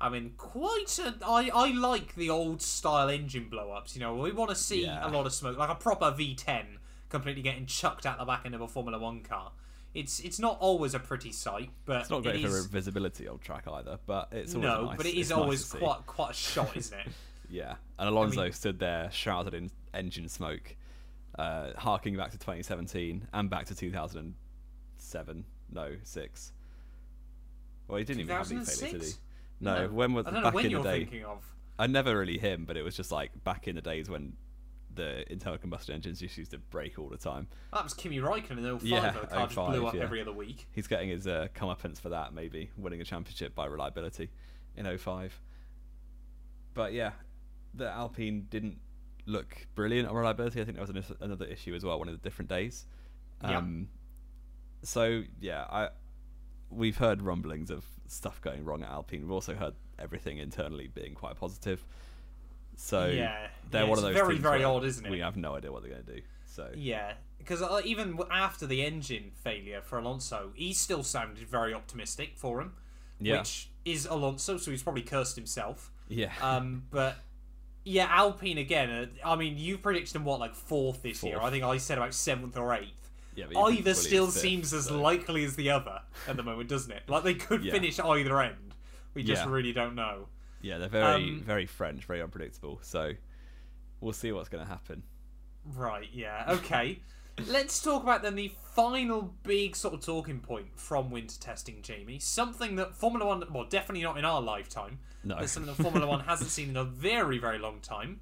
I mean, quite a. I, I like the old style engine blow ups. You know, we want to see Yeah. a lot of smoke, like a proper V10 completely getting chucked out the back end of a Formula One car. It's it's not always a pretty sight, but It's not great it for is, visibility on track either, but it's always no, nice. but it's is nice always quite quite a shot, isn't it? Yeah, and Alonso mean- stood there shrouded in engine smoke, uh, harking back to 2017 and back to 2007. No, six. Well, he didn't even have any failures, did he? 2006? No, when was I don't know back when in you're the day? thinking of. I never really him, but it was just like back in the days when the internal combustion engines just used to break all the time. That was Kimi Raikkonen in 05. Yeah, the car just blew up yeah. every other week. He's getting his uh, comeuppance for that, maybe winning a championship by reliability in 05. But yeah, the Alpine didn't look brilliant on reliability. I think there was an, another issue as well, one of the different days. Yeah. So yeah, I we've heard rumblings of stuff going wrong at Alpine. We've also heard everything internally being quite positive. So Yeah, they're yeah, one of those very, very odd, isn't it? We have no idea what they're going to do. So Yeah, because uh, even after the engine failure for Alonso, he still sounded very optimistic for him, Yeah. which is Alonso, so he's probably cursed himself. yeah, Um, but yeah, Alpine again. Uh, I mean, you predicted him what like fourth this year. I think I said about seventh or eighth. Yeah. but you think Either still fifth, seems as so- likely as the other at the moment, doesn't it? Like they could Yeah. finish either end. We just Yeah. really don't know. Yeah, they're very, Um, very French, very unpredictable. So we'll see what's going to happen. Right, yeah, okay. Let's talk about then the final big sort of talking point from winter testing, Jamie. Something that Formula One, well, definitely not in our lifetime, No. but something that Formula One hasn't seen in a very, very long time.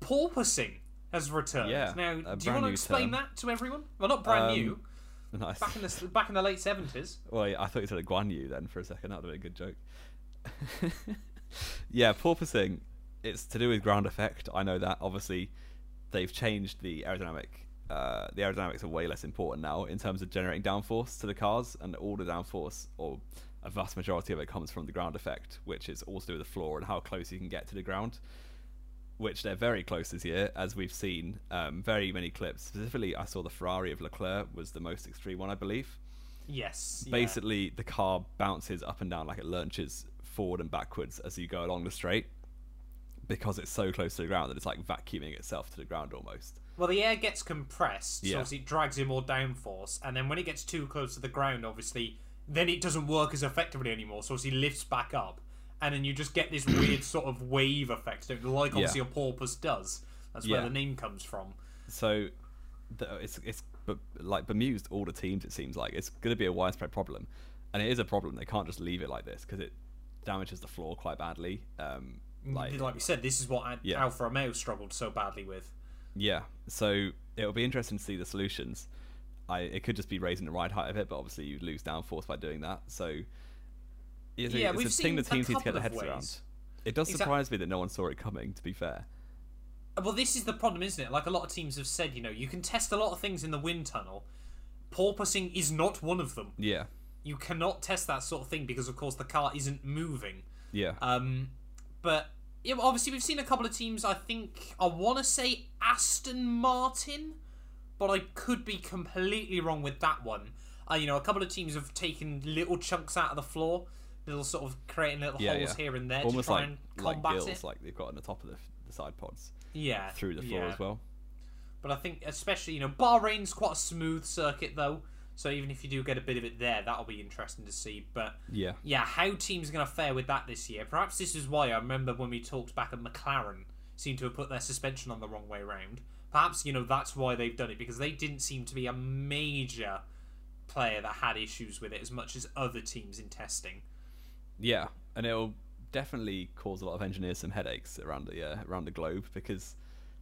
Porpoising has returned. Yeah, Now, do you want to explain term. that to everyone? Well, not brand Um, new. Nice. Back in the back in the late seventies. Well, yeah, I thought you said a Guan Yu then for a second. That would have been a good joke. yeah, porpoising. It's to do with ground effect. I know that. Obviously, they've changed the aerodynamic. Uh, the aerodynamics are way less important now in terms of generating downforce to the cars, and all the downforce, or a vast majority of it, comes from the ground effect, which is also to do with the floor and how close you can get to the ground. Which they're very close this year, as we've seen um, very many clips. Specifically, I saw the Ferrari of Leclerc was the most extreme one, I believe Yes. yeah. basically the car bounces up and down like it lurches forward and backwards as you go along the straight because it's so close to the ground that it's like vacuuming itself to the ground almost. Well, the air gets compressed, so obviously it drags in more downforce, and then when it gets too close to the ground, obviously, then it doesn't work as effectively anymore. So obviously lifts back up, and then you just get this weird sort of wave effect, like obviously Yeah. a porpoise does. That's where Yeah. the name comes from. So the, it's it's bu- like bemused all the teams. It seems like it's going to be a widespread problem, and it is a problem. They can't just leave it like this because it damages the floor quite badly. Um, like Like, we said, this is what Yeah. Alfa Romeo struggled so badly with. Yeah, so it'll be interesting to see the solutions. I it could just be raising the ride height of it, but obviously you lose downforce by doing that. So it's, a- Yeah, it's we've a thing seen the teams need to get their heads ways. around. It does Exact- surprise me that no one saw it coming. To be fair, Well, this is the problem, isn't it? Like a lot of teams have said, you know, you can test a lot of things in the wind tunnel. Porpoising is not one of them. yeah, You cannot test that sort of thing because, of course, the car isn't moving. yeah, Um, but yeah, obviously we've seen a couple of teams. I think I want to say Aston Martin, but I could be completely wrong with that one. Uh, you know, a couple of teams have taken little chunks out of the floor, little sort of creating little yeah, holes yeah. here and there Almost to try like and like combat gills, it. like they've got on the top of the, the side pods yeah, through the floor yeah. as well. But I think, especially, you know, Bahrain's quite a smooth circuit though. So even if you do get a bit of it there, that'll be interesting to see. But Yeah, yeah, how teams are going to fare with that this year. Perhaps this is why I remember when we talked back at McLaren seemed to have put their suspension on the wrong way round. Perhaps you know that's why they've done it because they didn't seem to be a major player that had issues with it as much as other teams in testing. Yeah, and it'll definitely cause a lot of engineers some headaches around the uh, around the globe because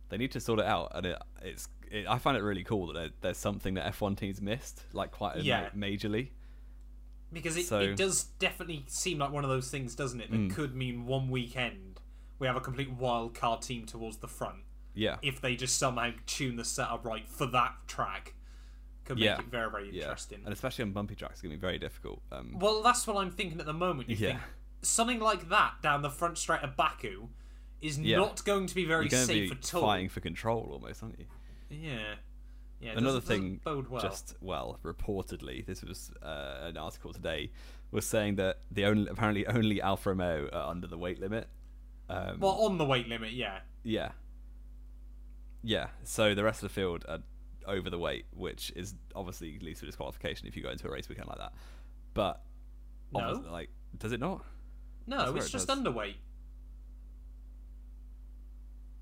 they need to sort it out. And it, it's it, I find it really cool that there, there's something that F1 teams missed, like quite a, Yeah. ma- majorly. Because it, So- it does definitely seem like one of those things, doesn't it? That Mm. could mean one weekend we have a complete wild card team towards the front Yeah, if they just somehow tune the setup right for that track. Could make Yeah. it very very yeah, interesting. and especially on bumpy tracks, it's gonna be very difficult. Um, Well, that's what I'm thinking at the moment. You Yeah. think something like that down the front straight of Baku is Yeah. not going to be very you're safe be at all. fighting for control almost, aren't you? Yeah. Yeah, Another thing, well. just well, reportedly, this was uh, an article today, was saying that the only apparently only Alfa Romeo are under the weight limit. Um, well on the weight limit, yeah. yeah, yeah. So the rest of the field are over the weight, which is obviously leads to disqualification if you go into a race weekend like that. But No. like, does it not? No, it's it just does. underweight.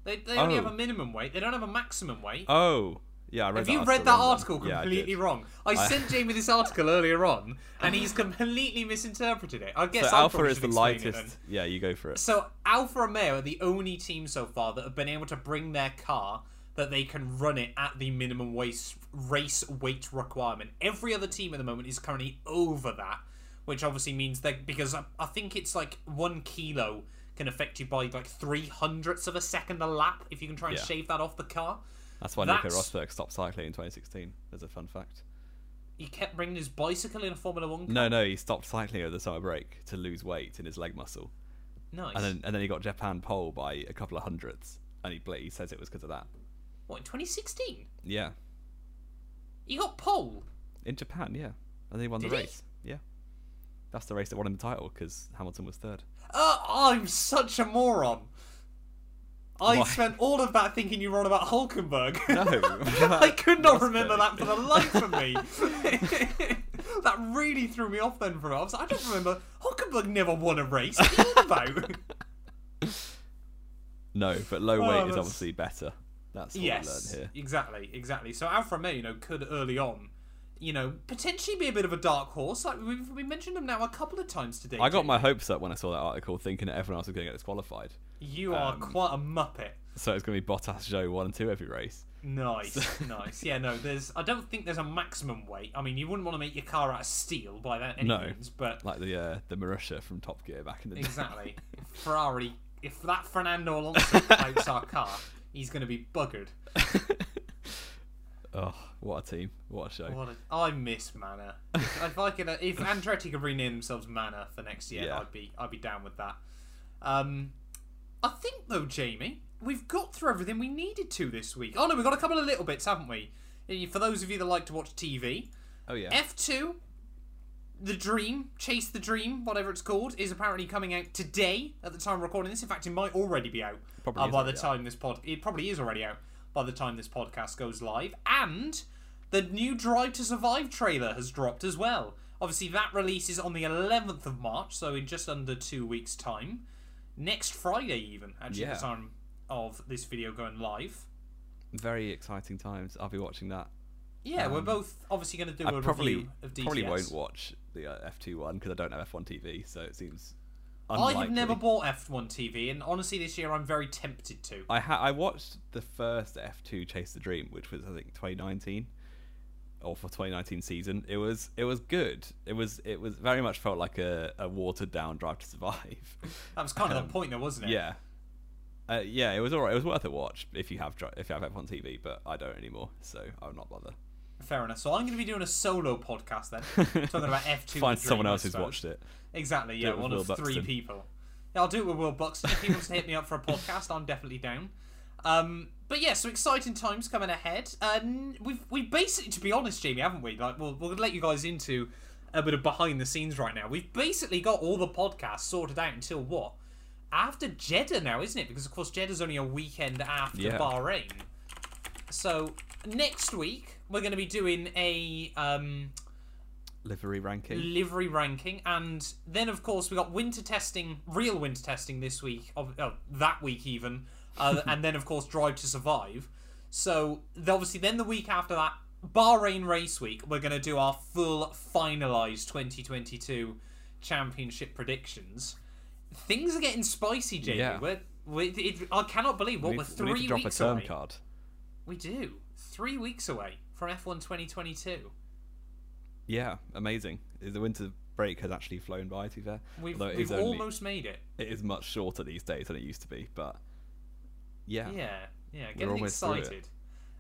They, they only Oh. have a oh. minimum weight. They don't have a maximum weight. Oh, yeah. I read have that you read article that wrong then. article Yeah, I completely wrong? I, I- sent Jamie this article earlier on, and he's completely misinterpreted it. I guess So Alfa is the lightest. Yeah, you go for it. So Alfa Romeo are the only team so far that have been able to bring their car that they can run it at the minimum race race weight requirement. Every other team at the moment is currently over that, which obviously means that because I, I think it's like one kilo can affect you by like three hundredths of a second a lap if you can try and Yeah. shave that off the car. That's why Nico That's- Rosberg stopped cycling in 2016. As a fun fact. He kept bringing his bicycle in a Formula One. Car. No, no, he stopped cycling over the summer break to lose weight in his leg muscle, nice. and then and then he got Japan pole by a couple of hundredths, and he he says it was because of that. What in 2016? Yeah, He got pole. in Japan, yeah, and he won the Did he? race. Yeah, that's the race that won him the title because Hamilton was third. Uh, I'm such a moron. I Why? spent all of that thinking you were on about Hulkenberg. No, I could not remember that for the life of me. that really threw me off then for a while. I, like, I don't remember. Hulkenberg never won a race. What about? No, but low Oh, weight is obviously better. That's what yes, we learned here. exactly, exactly. So Alfa Romeo, you know, could early on, you know, potentially be a bit of a dark horse. Like we've we mentioned them now a couple of times today. I got my hopes up when I saw that article, thinking that everyone else was going to get disqualified. You are um, quite a muppet. So it's going to be Bottas, Zhou, one and two every race. Nice, nice. Yeah, no, there's. I don't think there's a maximum weight. I mean, you wouldn't want to make your car out of steel by that any No. means, but Like the uh, the Marussia from Top Gear back in the day. exactly. Ferrari, if that Fernando Alonso out our car, he's going to be buggered. oh, what a team! What a show! What a, I miss Manor. If, if I could, if Andretti could rename themselves Manor for next year, Yeah. I'd be, I'd be down with that. Um, I think though, Jamie, we've got through everything we needed to this week. Oh no, we've got a couple of little bits, haven't we? Eh, For those of you that like to watch TV, Oh yeah. F2, The Dream, Chase the Dream, whatever it's called, is apparently coming out today at the time of recording this. In fact, it might already be out Probably uh, by the already out. time this pod. It probably is already out by the time this podcast goes live. And the new Drive to Survive trailer has dropped as well. Obviously, that releases on the 11th of March, so in just under two weeks' time. Next Friday, even, actually, Yeah. the time of this video going live. Very exciting times. I'll be watching that. Yeah, we're Um, both obviously going to do I a probably review of DTS. probably won't watch the uh, F2 one because I don't have F1 TV, so it seems. Unlikely. I've never bought F1 TV, and honestly, this year I'm very tempted to. I ha- I watched the first F2 Chase the Dream, which was I think 2019, or for 2019 season. It was it was good. It was it was very much felt like a, a watered down Drive to Survive. That was kind of Um, the point, though, wasn't it? yeah, uh, yeah, it was alright. It was worth a watch if you have if you have F1 TV, but I don't anymore, so I'll not bother. Fair enough. So I'm going to be doing a solo podcast then, talking about F2. Find Dream, someone else who's watched it. Exactly. Do Yeah, it one Will of three people. Yeah, I'll do it with Will Buxton. If he wants to hit me up for a podcast, I'm definitely down. Um, but yeah, so exciting times coming ahead. And we've we basically, to be honest, Jamie, haven't we? Like, we'll we'll let you guys into a bit of behind the scenes right now. We've basically got all the podcasts sorted out until what? After Jeddah now, isn't it? Because of course Jeddah's only a weekend after Yeah. Bahrain. So next week we're going to be doing a um, Livery ranking. livery ranking, and then of course we got winter testing, real winter testing this week, of oh, that week even, uh, and then of course Drive to Survive. So the- obviously, then the week after that, Bahrain race week, we're going to do our full finalized 2022 championship predictions. Things are getting spicy, Jamie. Yeah. We're, we it, I cannot believe what we, we're need, three we need to drop a term away. card. We do three weeks away from F1 2022. Yeah, amazing. Uh, the winter break has actually flown by. To be fair, We've, we've only- almost made it. it is much shorter these days than it used to be. But yeah, Yeah, yeah, getting almost through it. excited.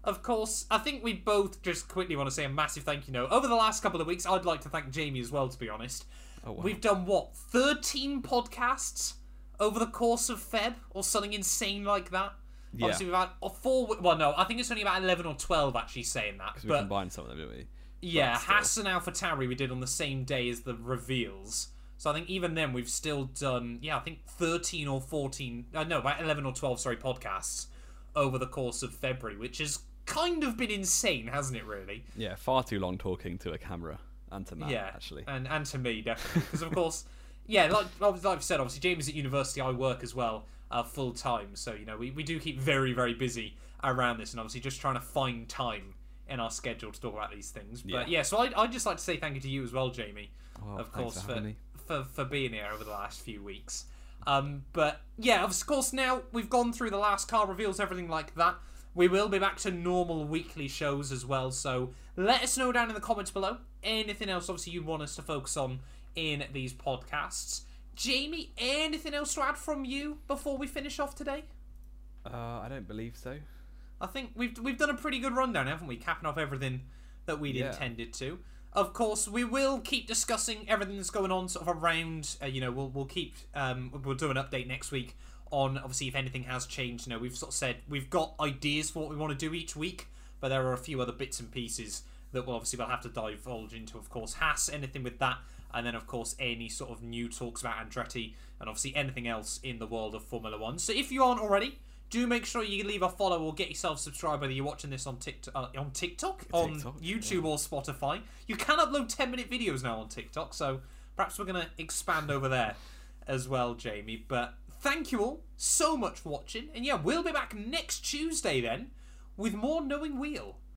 Of course, I think we both just quickly want to say a massive thank you note. Over the last couple of weeks, I'd like to thank Jamie as well, to be honest. Oh, wow. We've done what, 13 podcasts over the course of Feb or something insane like that? Yeah. Obviously, we've had four. Well, no, I think it's only about eleven or twelve actually saying that. Because we combined some of them, didn't we? yeah. Haas and AlphaTauri we did on the same day as the reveals. So I think even then we've still done yeah I think thirteen or fourteen uh, no about eleven or twelve sorry podcasts over the course of February, which has kind of been insane, hasn't it? Really? Yeah, far too long talking to a camera and to Matt, yeah, actually. and and to me definitely because of course yeah like like I've said obviously James at university I work as well uh, full time. So you know we, we do keep very very busy around this and obviously just trying to find time in our schedule to talk about these things. But yeah, Yeah. so I'd, I'd just like to say thank you to you as well Jamie of course for for, for for being here over the last few weeks. Um but yeah of course now we've gone through the last car reveals everything like that. We will be back to normal weekly shows as well, so let us know down in the comments below anything else obviously you want us to focus on in these podcasts. Jamie, anything else to add from you before we finish off today? Uh, I don't believe so. I think we've we've done a pretty good rundown, haven't we? Capping off everything that we'd Yeah. intended to. Of course, we will keep discussing everything that's going on, sort of around. Uh, you know, we'll we'll keep um, we'll do an update next week on obviously if anything has changed. You know, we've sort of said we've got ideas for what we want to do each week, but there are a few other bits and pieces that we'll obviously we'll have to divulge into. Of course, Haas, anything with that, and then of course any sort of new talks about Andretti, and obviously anything else in the world of Formula One. So if you aren't already, do make sure you leave a follow or get yourself subscribed whether you're watching this on TikTok, uh, on TikTok, on TikTok, YouTube or Spotify. You can upload 10 minute videos now on TikTok, so perhaps we're going to expand over there as well, Jamie. But thank you all so much for watching. And yeah, we'll be back next Tuesday then with more Knowing Wheel.